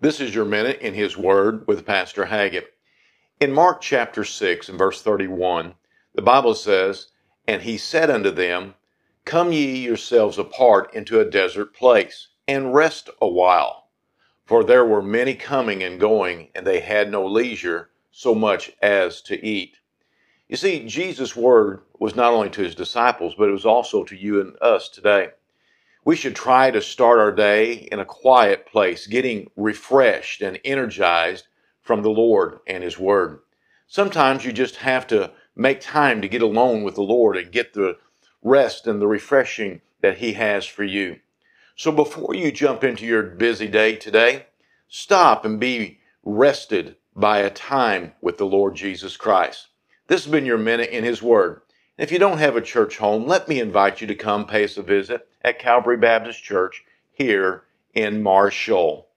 This is your minute in His Word with Pastor Haggett. In Mark chapter 6 and verse 31, the Bible says, And he said unto them, Come ye yourselves apart into a desert place, and rest a while. For there were many coming and going, and they had no leisure so much as to eat. You see, Jesus' word was not only to his disciples, but it was also to you and us today. We should try to start our day in a quiet place, getting refreshed and energized from the Lord and His Word. Sometimes you just have to make time to get alone with the Lord and get the rest and the refreshing that He has for you. So before you jump into your busy day today, stop and be rested by a time with the Lord Jesus Christ. This has been your minute in His Word. If you don't have a church home, let me invite you to come pay us a visit at Calvary Baptist Church here in Marshall.